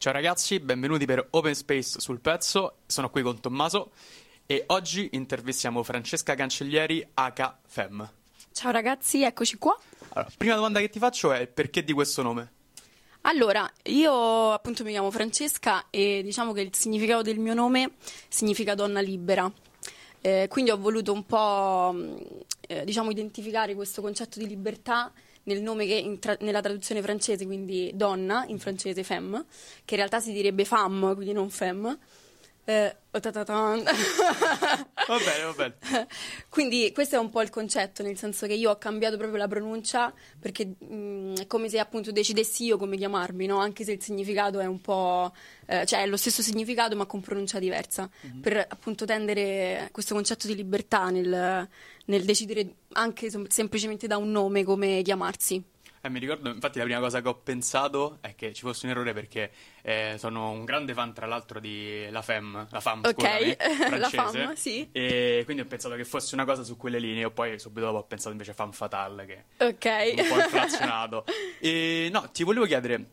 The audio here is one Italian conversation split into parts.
Ciao ragazzi, benvenuti per Open Space sul pezzo. Sono qui con Tommaso e oggi intervistiamo Francesca Cancellieri, H. Fem. Ciao ragazzi, eccoci qua. Allora, prima domanda che ti faccio è perché di questo nome? Allora, io appunto mi chiamo Francesca e diciamo che il significato del mio nome significa donna libera. Eh, quindi ho voluto un po' eh, diciamo identificare questo concetto di libertà nel nome che tra- nella traduzione francese, quindi donna, in francese femme, che in realtà si direbbe femme, quindi non femme. Eh, va bene, va bene. Quindi questo è un po' il concetto, nel senso che io ho cambiato proprio la pronuncia perché mh, mm, è come se appunto decidessi io come chiamarmi, no? anche se il significato è un po'... Eh, cioè è lo stesso significato ma con pronuncia diversa, mm-hmm. per appunto tendere questo concetto di libertà nel, nel decidere anche sem- semplicemente da un nome come chiamarsi. Eh, mi ricordo, infatti, la prima cosa che ho pensato è che ci fosse un errore perché eh, sono un grande fan, tra l'altro, di La Femme, la Femme, okay. scusami, la Femme, sì. E quindi ho pensato che fosse una cosa su quelle linee, e poi subito dopo ho pensato invece a Femme Fatale, che okay. è un po' inflazionato. e no, ti volevo chiedere,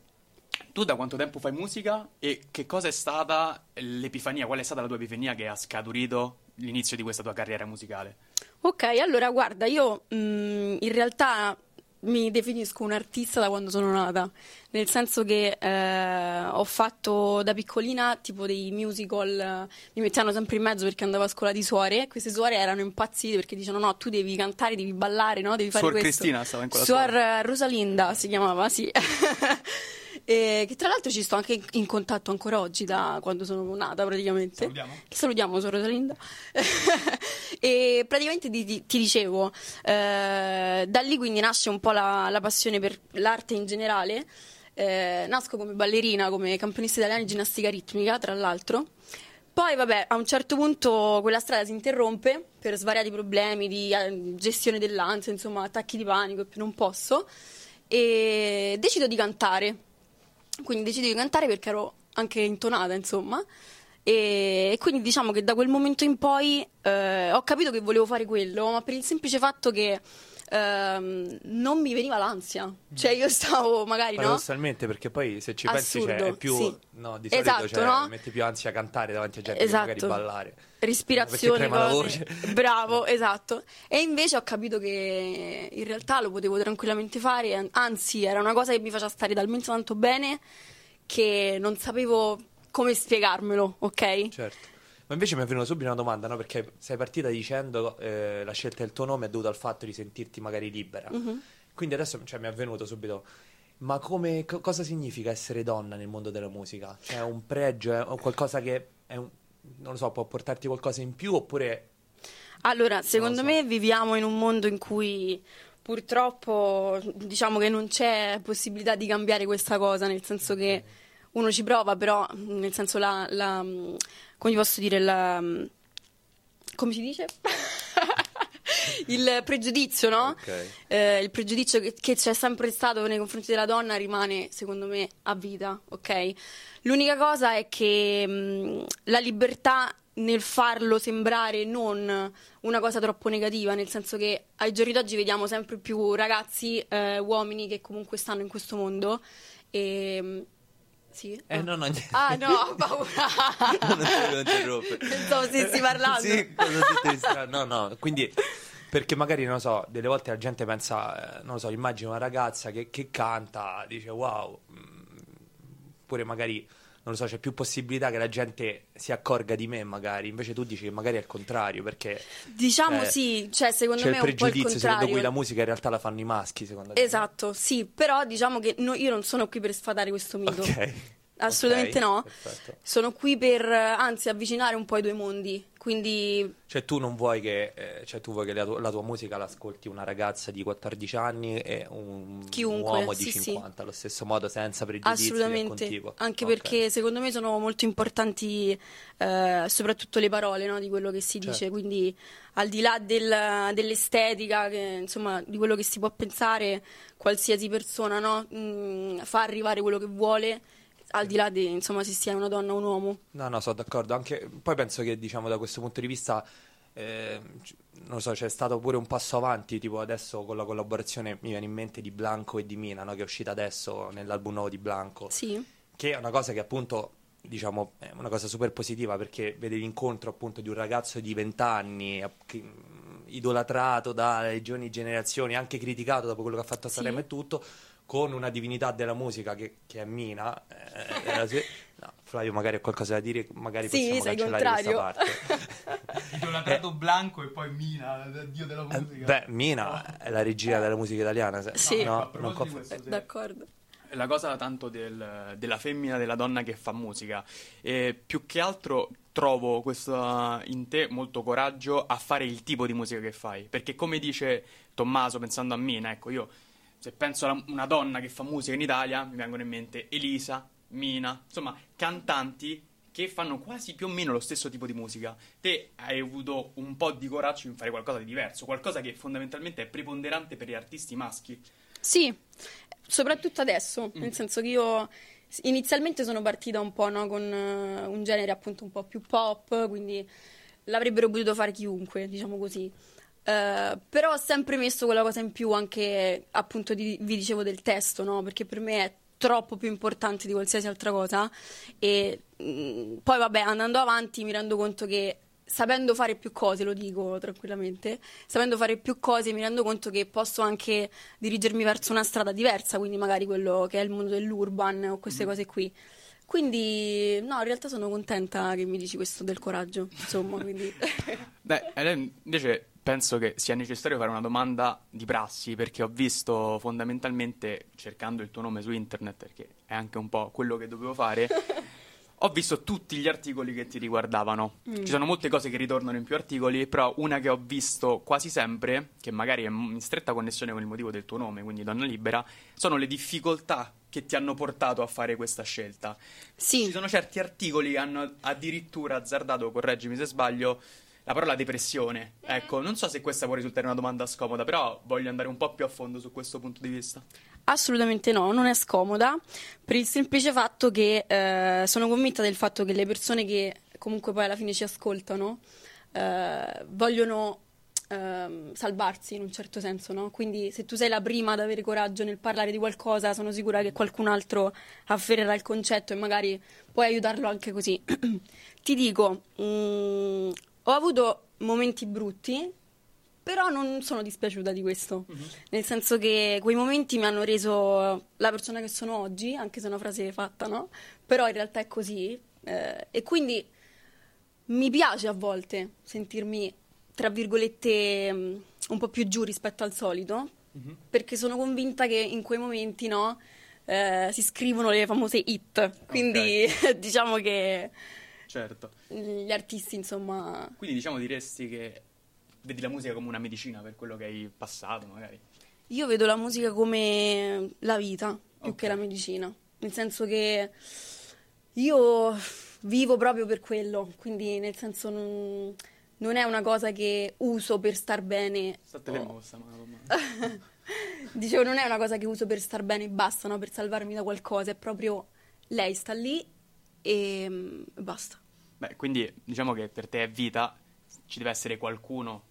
tu da quanto tempo fai musica e che cosa è stata l'epifania, qual è stata la tua epifania che ha scaturito l'inizio di questa tua carriera musicale? Ok, allora guarda, io mh, mm, in realtà mi definisco un artista da quando sono nata, nel senso che eh, ho fatto da piccolina tipo dei musical, mi mettevano sempre in mezzo perché andavo a scuola di suore, queste suore erano impazzite perché dicevano no, tu devi cantare, devi ballare, no? devi fare Suor questo. Cristina stava in quella Suor. Rosalinda si chiamava, sì. E che tra l'altro ci sto anche in contatto ancora oggi da quando sono nata praticamente. Salutiamo. Salutiamo, Sor Rosalinda. e praticamente ti, ti, ti dicevo, eh, da lì quindi nasce un po' la, la passione per l'arte in generale. Eh, nasco come ballerina, come campionessa italiana di ginnastica ritmica, tra l'altro. Poi, vabbè, a un certo punto quella strada si interrompe per svariati problemi di eh, gestione dell'ansia, insomma, attacchi di panico e più non posso. E decido di cantare quindi decido di cantare perché ero anche intonata, insomma. E, e quindi diciamo che da quel momento in poi eh, ho capito che volevo fare quello, ma per il semplice fatto che ehm, non mi veniva l'ansia. Cioè io stavo magari, Paradossalmente, no? perché poi se ci pensi cioè, è più... Sì. No, di solito esatto, cioè, no? metti più ansia a cantare davanti a gente esatto. che magari ballare. Respirazione, cose. Bravo, esatto. E invece ho capito che in realtà lo potevo tranquillamente fare, anzi era una cosa che mi faceva stare talmente tanto bene che non sapevo come spiegarmelo, ok? Certo. Ma invece mi è venuta subito una domanda, no? Perché sei partita dicendo eh, la scelta del tuo nome è dovuta al fatto di sentirti magari libera. Mm-hmm. Quindi adesso cioè, mi è venuto subito. Ma come, co- cosa significa essere donna nel mondo della musica? Cioè, è un pregio, è qualcosa che è un, non lo so, può portarti qualcosa in più oppure... Allora, secondo so. me viviamo in un mondo in cui purtroppo diciamo che non c'è possibilità di cambiare questa cosa, nel senso che uno ci prova, però nel senso la, la come posso dire la come si dice? il pregiudizio, no? Okay. Eh, il pregiudizio che, che, c'è sempre stato nei confronti della donna rimane, secondo me, a vita, ok? L'unica cosa è che mh, la libertà nel farlo sembrare non una cosa troppo negativa, nel senso che ai giorni d'oggi vediamo sempre più ragazzi, eh, uomini che comunque stanno in questo mondo e sì? Eh, no, no, Ah, no, ho paura. non ti interrompere. Pensavo stessi parlando. sì, no, no, quindi perché magari, non lo so, delle volte la gente pensa, eh, non lo so, immagina una ragazza che, che canta, dice wow, pure magari non lo so, c'è più possibilità che la gente si accorga di me, magari. Invece tu dici che magari è il contrario, perché. Diciamo eh, sì, cioè secondo me è un po' il secondo cui la musica in realtà la fanno i maschi, secondo te. Esatto, sì, però diciamo che no, io non sono qui per sfatare questo mito. Ok. Assolutamente okay, no. Perfetto. Sono qui per, anzi, avvicinare un po' i due mondi. Quindi... Cioè tu non vuoi che, eh, cioè, tu vuoi che la, tua, la, tua musica l'ascolti una ragazza di 14 anni e un Chiunque, uomo di sì, 50 sì. allo stesso modo senza pregiudizi Assolutamente, anche okay. perché secondo me sono molto importanti eh, soprattutto le parole no, di quello che si certo. dice, quindi al di là del, dell'estetica, che, insomma di quello che si può pensare, qualsiasi persona no, mh, fa arrivare quello che vuole al di là di insomma se sia una donna o un uomo. No, no, sono d'accordo. Anche, poi penso che diciamo da questo punto di vista eh, non so, c'è stato pure un passo avanti, tipo adesso con la collaborazione mi viene in mente di Blanco e di Mina, no? che è uscita adesso nell'album nuovo di Blanco. Sì. che è una cosa che appunto diciamo è una cosa super positiva perché vede l'incontro appunto di un ragazzo di 20 anni che, mh, idolatrato dalle giovani generazioni, anche criticato dopo quello che ha fatto a Sanremo Sì. e tutto, con una divinità della musica che, che è Mina. eh, sua- no, Flavio magari ha qualcosa da dire, magari Sì, possiamo sei cancellare questa contrario. parte. Idolatrato Blanco e poi Mina, dio della Eh, beh, Mina è la regia della musica italiana, se- Sì. no, a non conf- questo, Eh, sì. D'accordo. La cosa tanto del- della femmina, della donna che fa musica, e più che altro trovo questo in te molto coraggio a fare il tipo di musica che fai, perché come dice Tommaso pensando a Mina, ecco io se penso a una donna che fa musica in Italia mi vengono in mente Elisa, Mina, insomma cantanti che fanno quasi più o meno lo stesso tipo di musica. Te hai avuto un po' di coraggio in fare qualcosa di diverso, qualcosa che fondamentalmente è preponderante per gli artisti maschi. Sì, soprattutto adesso, Mm. nel senso che io inizialmente sono partita un po' no, con eh, un genere appunto un po' più pop, quindi l'avrebbero potuto fare chiunque, diciamo così. Eh, però ho sempre messo quella cosa in più anche appunto di- vi dicevo del testo, no? Perché per me è troppo più importante di qualsiasi altra cosa e mm, poi vabbè andando avanti mi rendo conto che sapendo fare più cose, lo dico tranquillamente, sapendo fare più cose mi rendo conto che posso anche dirigermi verso una strada diversa, quindi magari quello che è il mondo dell'urban o queste cose qui. Quindi, no, in realtà sono contenta che mi dici questo del coraggio, insomma, quindi... Beh, invece penso che sia necessario fare una domanda di prassi perché ho visto fondamentalmente, cercando il tuo nome su internet, perché è anche un po' quello che dovevo fare, ho visto tutti gli articoli che ti riguardavano. Ci sono molte cose che ritornano in più articoli, però una che ho visto quasi sempre, che magari è in stretta connessione con il motivo del tuo nome, quindi Donna Libera, sono le difficoltà che ti hanno portato a fare questa scelta. Sì. Ci sono certi articoli che hanno addirittura azzardato, correggimi se sbaglio, la parola depressione. Ecco, non so se questa può risultare una domanda scomoda, però voglio andare un po' più a fondo su questo punto di vista. Assolutamente no, non è scomoda per il semplice fatto che eh, sono convinta del fatto che le persone che comunque poi alla fine ci ascoltano eh, vogliono ehm, salvarsi in un certo senso, no? Quindi se tu sei la prima ad avere coraggio nel parlare di qualcosa, sono sicura che qualcun altro afferrerà il concetto e magari puoi aiutarlo anche così. Ti dico, mm, ho avuto momenti brutti, però non sono dispiaciuta di questo. Nel senso che quei momenti mi hanno reso la persona che sono oggi, anche se è una frase fatta, no? Però in realtà è così. eh, e quindi mi piace a volte sentirmi, tra virgolette, mh, un po' più giù rispetto al solito, perché sono convinta che in quei momenti, no? eh, si scrivono le famose hit. Quindi diciamo che Certo. gli artisti, insomma, Quindi diciamo diresti che vedi la musica come una medicina per quello che hai passato, magari. Io vedo la musica come la vita più Ok. che la medicina, nel senso che io vivo proprio per quello, quindi nel senso non, non è una cosa che uso per star bene. State o- fermo con questa mano. Dicevo, non è una cosa che uso per star bene e basta, no? Per salvarmi da qualcosa, è proprio lei sta lì e mm, basta. Beh, quindi diciamo che per te è vita, ci deve essere qualcuno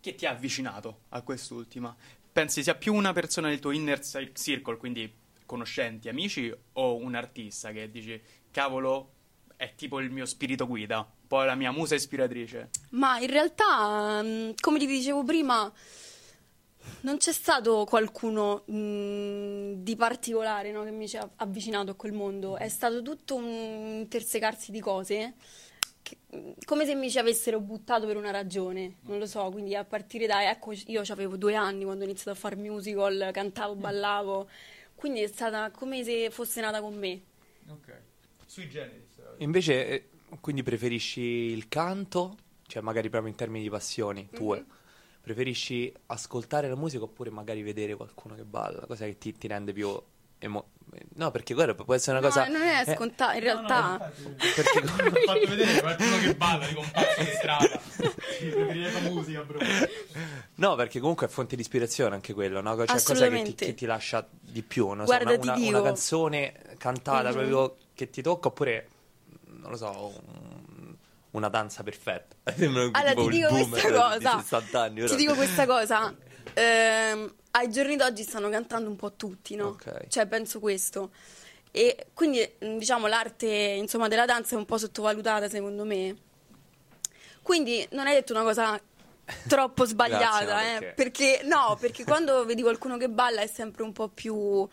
che ti ha avvicinato a quest'ultima. Pensi sia più una persona del tuo inner ci- circle, quindi conoscenti, amici, o un artista che dici, cavolo, è tipo il mio spirito guida, poi la mia musa ispiratrice. Ma in realtà, mm, come ti dicevo prima, non c'è stato qualcuno mm, di particolare no, che mi ci ha avvicinato a quel mondo. È stato tutto un intersecarsi di cose, che- come se mi ci avessero buttato per una ragione. Non lo so, quindi a partire da... Ecco, io avevo due anni quando ho iniziato a fare musical, cantavo, ballavo. Quindi è stata come se fosse nata con me. Ok. Sui generis. Invece, eh, quindi preferisci il canto, cioè magari proprio in termini di passioni tue, Mhm. Preferisci ascoltare la musica oppure magari vedere qualcuno che balla, cosa che ti, ti rende più emo- No, perché guarda, può essere una No, cosa... non è eh, scontato, in realtà... perché... Ho fatto vedere qualcuno che balla di compagno di strada. Preferirei la musica, bro. No, perché comunque è fonte di ispirazione anche quello, no? Cioè, cosa che ti, che ti lascia di più, so, Guarda, una, ti una- dico- una canzone cantata Mhm. proprio che ti tocca oppure, non lo so, un- una danza perfetta. Allora, tipo ti dico questa cosa. 60 anni. Ti ora. dico questa cosa. Ehm, ai giorni d'oggi stanno cantando un po' tutti, no? Ok. Cioè, penso questo. E quindi, mh, diciamo, l'arte, insomma, della danza è un po' sottovalutata, secondo me. Quindi non hai detto una cosa troppo sbagliata, Grazie, eh, ma perché no, perché quando vedi qualcuno che balla è sempre un po' più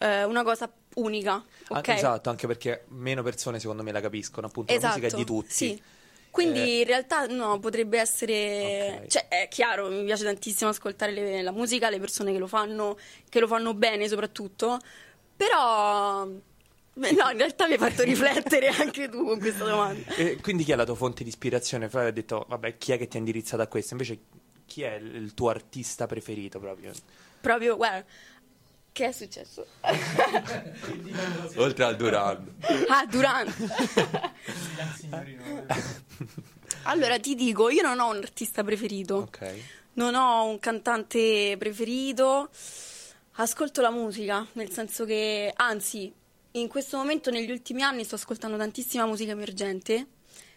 eh, una cosa unica, Ah, ok? esatto, anche perché meno persone secondo me la capiscono, appunto la musica è di tutti. Esatto, Sì. Quindi Eh, in realtà no, potrebbe essere... Ok. Cioè, è chiaro, mi piace tantissimo ascoltare le- la musica, le persone che lo fanno, che lo fanno bene soprattutto, però... beh, No, in realtà mi hai fatto riflettere anche tu con questa domanda. E quindi chi è la tua fonte di ispirazione? Flavio ha detto, vabbè, chi è che ti ha indirizzato a questo? Invece chi è il tuo artista preferito proprio? Proprio, guarda, che è successo? Oltre al Duran. Ah, Duran. allora ti dico, io non ho un artista preferito. Ok. Non ho un cantante preferito, ascolto la musica, nel senso che, anzi, in questo momento negli ultimi anni sto ascoltando tantissima musica emergente,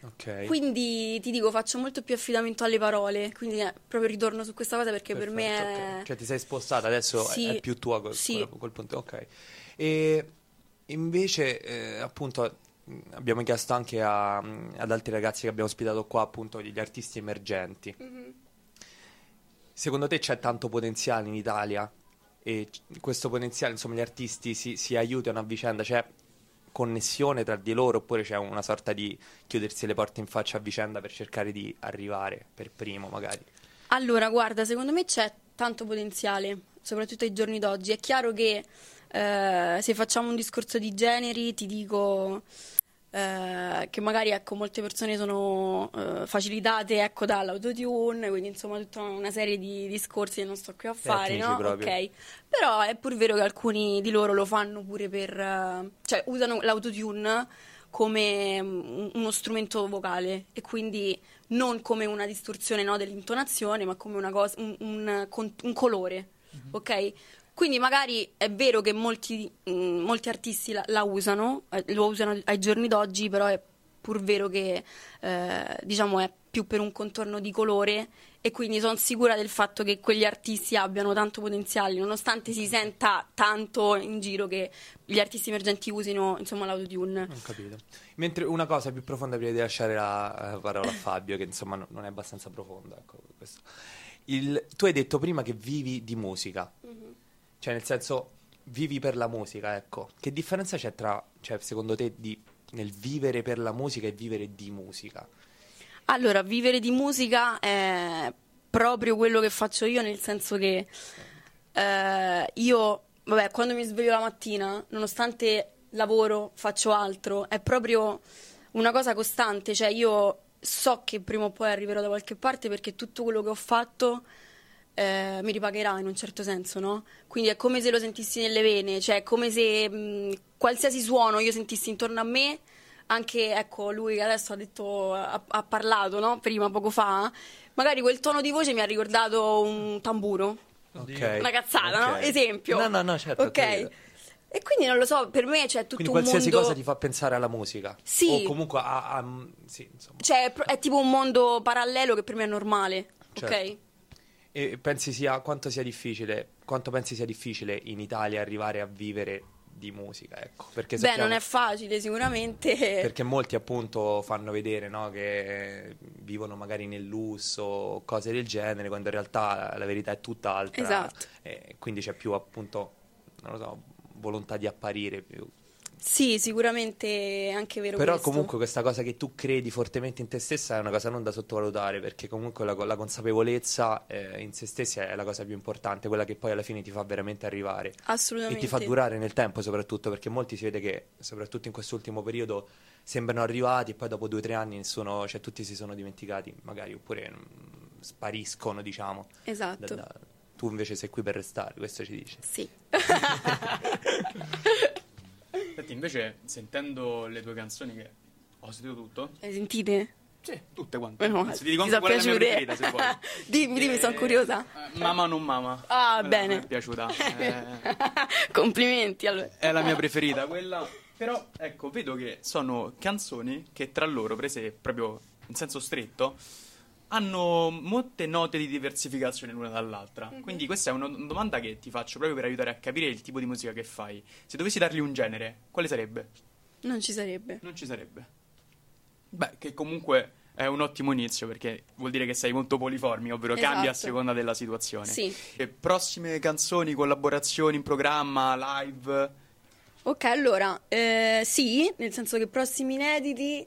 Ok. quindi ti dico faccio molto più affidamento alle parole, quindi eh, proprio ritorno su questa cosa perché per me Perfetto, è... ok. Cioè ti sei spostata, adesso è- Sì. è più tua quel, Sì. quel- quel punto. Ok. E invece, eh, appunto, abbiamo chiesto anche a- ad altri ragazzi che abbiamo ospitato qua, appunto, gli artisti emergenti. Mhm. Secondo te c'è tanto potenziale in Italia? E questo potenziale, insomma, gli artisti si, si aiutano a vicenda? C'è connessione tra di loro oppure c'è una sorta di chiudersi le porte in faccia a vicenda per cercare di arrivare per primo, magari? Allora, guarda, secondo me c'è tanto potenziale, soprattutto ai giorni d'oggi. È chiaro che eh, se facciamo un discorso di generi, ti dico eh, che magari ecco, molte persone sono eh, facilitate ecco, dall'autotune, quindi insomma tutta una serie di discorsi che non sto qui a fare, no? proprio. Ok. Però è pur vero che alcuni di loro lo fanno pure per... eh, cioè usano l'autotune come mm, uno strumento vocale e quindi non come una distorsione no, dell'intonazione, ma come una cosa, un, un- un colore, ok? Quindi magari è vero che molti, mm, molti artisti la, la usano, eh, lo usano ai giorni d'oggi, però è pur vero che eh, diciamo è più per un contorno di colore e quindi sono sicura del fatto che quegli artisti abbiano tanto potenziale, nonostante si senta tanto in giro che gli artisti emergenti usino insomma l'autotune. Non capito. Mentre una cosa più profonda prima di lasciare la eh, parola a Fabio, che insomma no- non è abbastanza profonda. Ecco. Il- tu hai detto prima che vivi di musica, cioè nel senso vivi per la musica, ecco. Che differenza c'è tra, cioè, secondo te, di- nel vivere per la musica e vivere di musica? Allora, vivere di musica è proprio quello che faccio io, nel senso che eh, io, vabbè, quando mi sveglio la mattina, nonostante lavoro, faccio altro, è proprio una cosa costante, cioè io so che prima o poi arriverò da qualche parte perché tutto quello che ho fatto eh, mi ripagherà in un certo senso, no? Quindi è come se lo sentissi nelle vene, cioè è come se mh, qualsiasi suono io sentissi intorno a me, anche ecco lui che adesso ha detto, ha, ha parlato, no? Prima, poco fa, magari quel tono di voce mi ha ricordato un tamburo, Ok. una cazzata, no? Ok. Esempio. No, no, no, certo. Ok. E quindi non lo so, per me c'è tutto Quindi un qualsiasi mondo... cosa ti fa pensare alla musica. Sì. O comunque a... a- sì, insomma. Cioè, è, è tipo un mondo parallelo che per me è normale, Certo. ok? E pensi sia quanto sia difficile, quanto pensi sia difficile in Italia arrivare a vivere di musica, ecco, perché Beh, non è facile sicuramente. perché molti appunto fanno vedere, no, che vivono magari nel lusso o cose del genere, quando in realtà la verità è tutt'altra. Esatto. E quindi c'è più appunto, non lo so, volontà di apparire più. Sì, sicuramente è anche vero Però questo. comunque questa cosa che tu credi fortemente in te stessa è una cosa non da sottovalutare, perché comunque la, la consapevolezza eh, in se stessi è la cosa più importante, quella che poi alla fine ti fa veramente arrivare. E Assolutamente. ti fa durare nel tempo soprattutto, perché molti si vede che, soprattutto in quest'ultimo periodo, sembrano arrivati e poi dopo due o tre anni nessuno, cioè tutti si sono dimenticati, magari, oppure mm, spariscono, diciamo. Esatto. da- da- tu invece sei qui per restare, questo ci dice. Sì. Senti, invece, sentendo le tue canzoni che ho sentito tutto, Hai sentite? sì, tutte quante. Meno Anzi, ti dico ti anche qual è la mia piaciute? preferita, se vuoi. dimmi, dimmi, Eh, sono curiosa. eh, Mama non mama. Ah, Quella bene. Mi è piaciuta. Eh, Complimenti, allora. è la mia preferita, quella. Però, ecco, vedo che sono canzoni che tra loro, prese proprio in senso stretto, hanno molte note di diversificazione l'una dall'altra. Mhm. Quindi questa è una domanda che ti faccio proprio per aiutare a capire il tipo di musica che fai. Se dovessi dargli un genere, quale sarebbe? Non ci sarebbe. Non ci sarebbe. Beh, che comunque è un ottimo inizio perché vuol dire che sei molto poliformico, ovvero cambi a Esatto. seconda della situazione. Sì. E prossime canzoni, collaborazioni in programma, live? Ok, allora, eh, sì, nel senso che prossimi inediti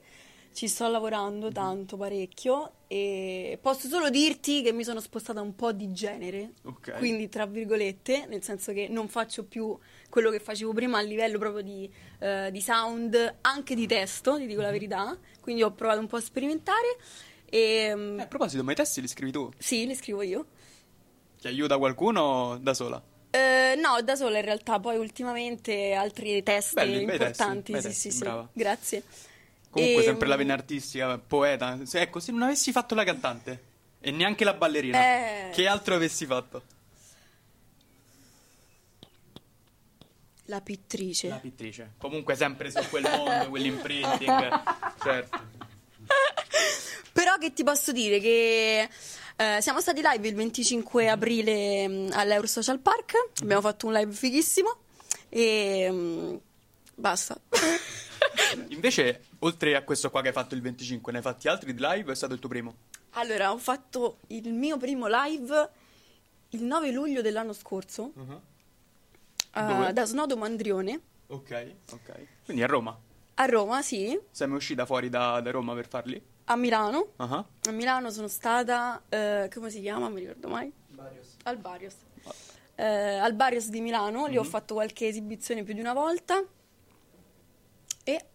ci sto lavorando tanto, parecchio, e posso solo dirti che mi sono spostata un po' di genere, Ok. quindi tra virgolette, nel senso che non faccio più quello che facevo prima a livello proprio di, eh, di sound, anche di testo, ti dico la verità, quindi ho provato un po' a sperimentare e mm, Eh, a proposito, ma i testi li scrivi tu? sì, li scrivo io. Ti aiuta qualcuno o da sola? Eh, no, da sola in realtà, poi ultimamente altri testi Belli, importanti, testi, sì, testi, sì, sì, grazie. Comunque, E, sempre la mm, vena artistica, poeta. Se- ecco, se non avessi fatto la cantante e neanche la ballerina, Eh. che altro avessi fatto? La pittrice. La pittrice. Comunque, sempre su quel mondo, quell'imprinting. certo. Però che ti posso dire che eh, siamo stati live il 25 aprile mh, all'Euro Social Park, abbiamo fatto un live fighissimo e mh, basta. Invece, oltre a questo qua che hai fatto il 25, ne hai fatti altri di live o è stato il tuo primo? allora, ho fatto il mio primo live il 9 luglio dell'anno scorso eh, Dove? da Snodo Mandrione Ok, ok. Quindi a Roma. a Roma, sì, Sei mai uscita fuori da, da Roma per farli? a Milano. Ah. A Milano sono stata, eh, come si chiama? Non mi ricordo mai. Al Barrios. Eh, al Barrios di Milano, lì ho Mhm. fatto qualche esibizione più di una volta e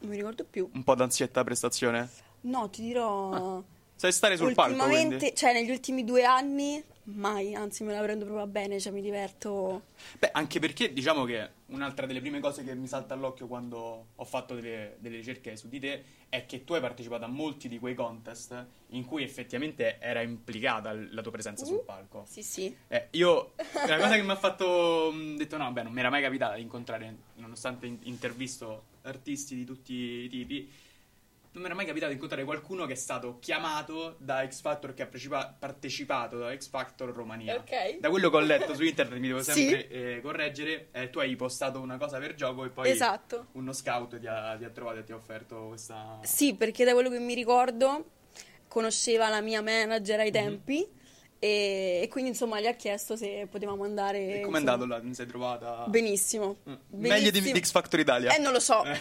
non mi ricordo più. Un po' d'ansietta prestazione? No, ti dirò. Sai stare sul palco, ultimamente, quindi? cioè negli ultimi due anni, mai, anzi me la prendo proprio bene, cioè mi diverto. Beh, anche perché diciamo che un'altra delle prime cose che mi salta all'occhio quando ho fatto delle, delle ricerche su di te è che tu hai partecipato a molti di quei contest in cui effettivamente era implicata la tua presenza sul palco. Sì, sì. Eh, io, la cosa che mi ha fatto, mh, detto no, beh, non mi era mai capitata di incontrare, nonostante in- intervisto artisti di tutti i tipi, non mi era mai capitato di incontrare qualcuno che è stato chiamato da X Factor, che ha partecipa- partecipato da X Factor Romania. Ok. Da quello che ho letto su internet, mi devo sempre eh, correggere, eh, tu hai postato una cosa per gioco e poi Esatto. uno scout ti ha, ti ha trovato e ti ha offerto questa... Sì, perché da quello che mi ricordo conosceva la mia manager Mhm. ai tempi e, e quindi insomma gli ha chiesto se potevamo andare. E com'è insomma, andato là? Ti sei trovata... Benissimo. Mm. Meglio di, Benissimo. di X Factor Italia? Eh, non lo so. Eh.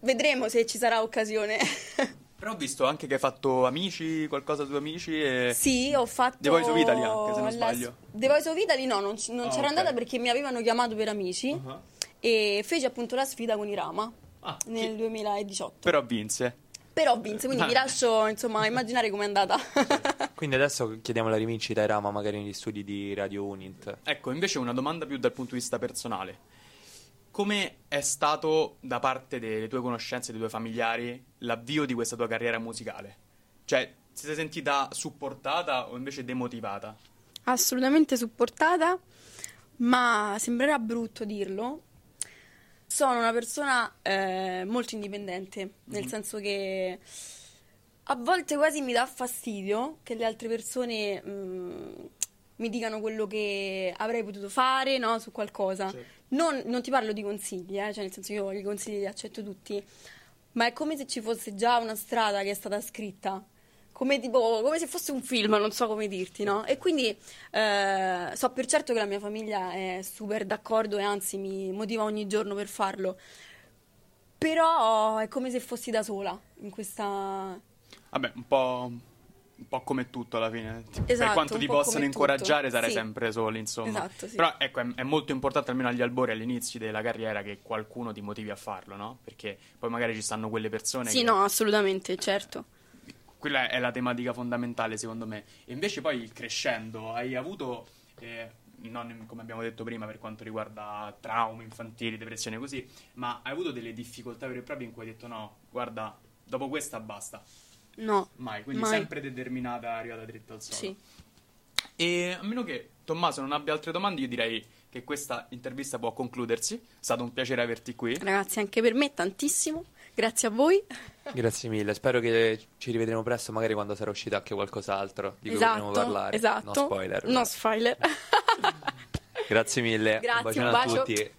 Vedremo se ci sarà occasione. Però ho visto anche che hai fatto amici, qualcosa su amici e... sì, ho fatto. The Voice of Italy anche, se non la- sbaglio. The Voice of Italy no, non, non Ah, c'era ok. andata perché mi avevano chiamato per amici Uh-huh. e feci appunto la sfida con Irama Ah, nel chi- 2018. Però vinse. Però vinse, quindi Ah. vi lascio insomma immaginare com'è andata. Quindi adesso chiediamo la rivincita ai Rama, magari negli studi di Radio Unit. Ecco, invece una domanda più dal punto di vista personale. Come è stato da parte delle tue conoscenze, dei tuoi familiari, l'avvio di questa tua carriera musicale? Cioè, ti sei sentita supportata o invece demotivata? assolutamente supportata, ma sembrerà brutto dirlo. Sono una persona eh, molto indipendente, nel senso che a volte quasi mi dà fastidio che le altre persone mm, mi dicano quello che avrei potuto fare, no, su qualcosa. Certo. Non, non ti parlo di consigli, eh, cioè nel senso io i consigli li accetto tutti, ma è come se ci fosse già una strada che è stata scritta. Come, tipo, come se fosse un film, non so come dirti, no? E quindi eh, so per certo che la mia famiglia è super d'accordo e anzi mi motiva ogni giorno per farlo. Però è come se fossi da sola in questa... Vabbè, un po', un po' come tutto alla fine. per Esatto, quanto un ti po' possano incoraggiare, tutto. sarai Sì. sempre soli, insomma. Esatto, sì. Però ecco, è, è molto importante almeno agli albori, agli inizi della carriera, che qualcuno ti motivi a farlo, no? Perché poi magari ci stanno quelle persone Sì, che... no, assolutamente, certo. Quella è la tematica fondamentale, secondo me. E invece poi crescendo, hai avuto, eh, non come abbiamo detto prima per quanto riguarda traumi infantili, depressione così, ma hai avuto delle difficoltà vere e proprie in cui hai detto no, guarda, dopo questa basta. No, Mai, quindi Mai. sempre determinata, arrivata dritta al suolo. sì. E a meno che Tommaso non abbia altre domande, io direi che questa intervista può concludersi. È stato un piacere averti qui. Ragazzi, anche per me tantissimo. Grazie a voi. Grazie mille, spero che ci rivedremo presto, magari quando sarà uscito anche qualcos'altro di cui esatto, vogliamo parlare. esatto. No spoiler. No spoiler. Grazie mille. Grazie, un bacione un bacio. a tutti.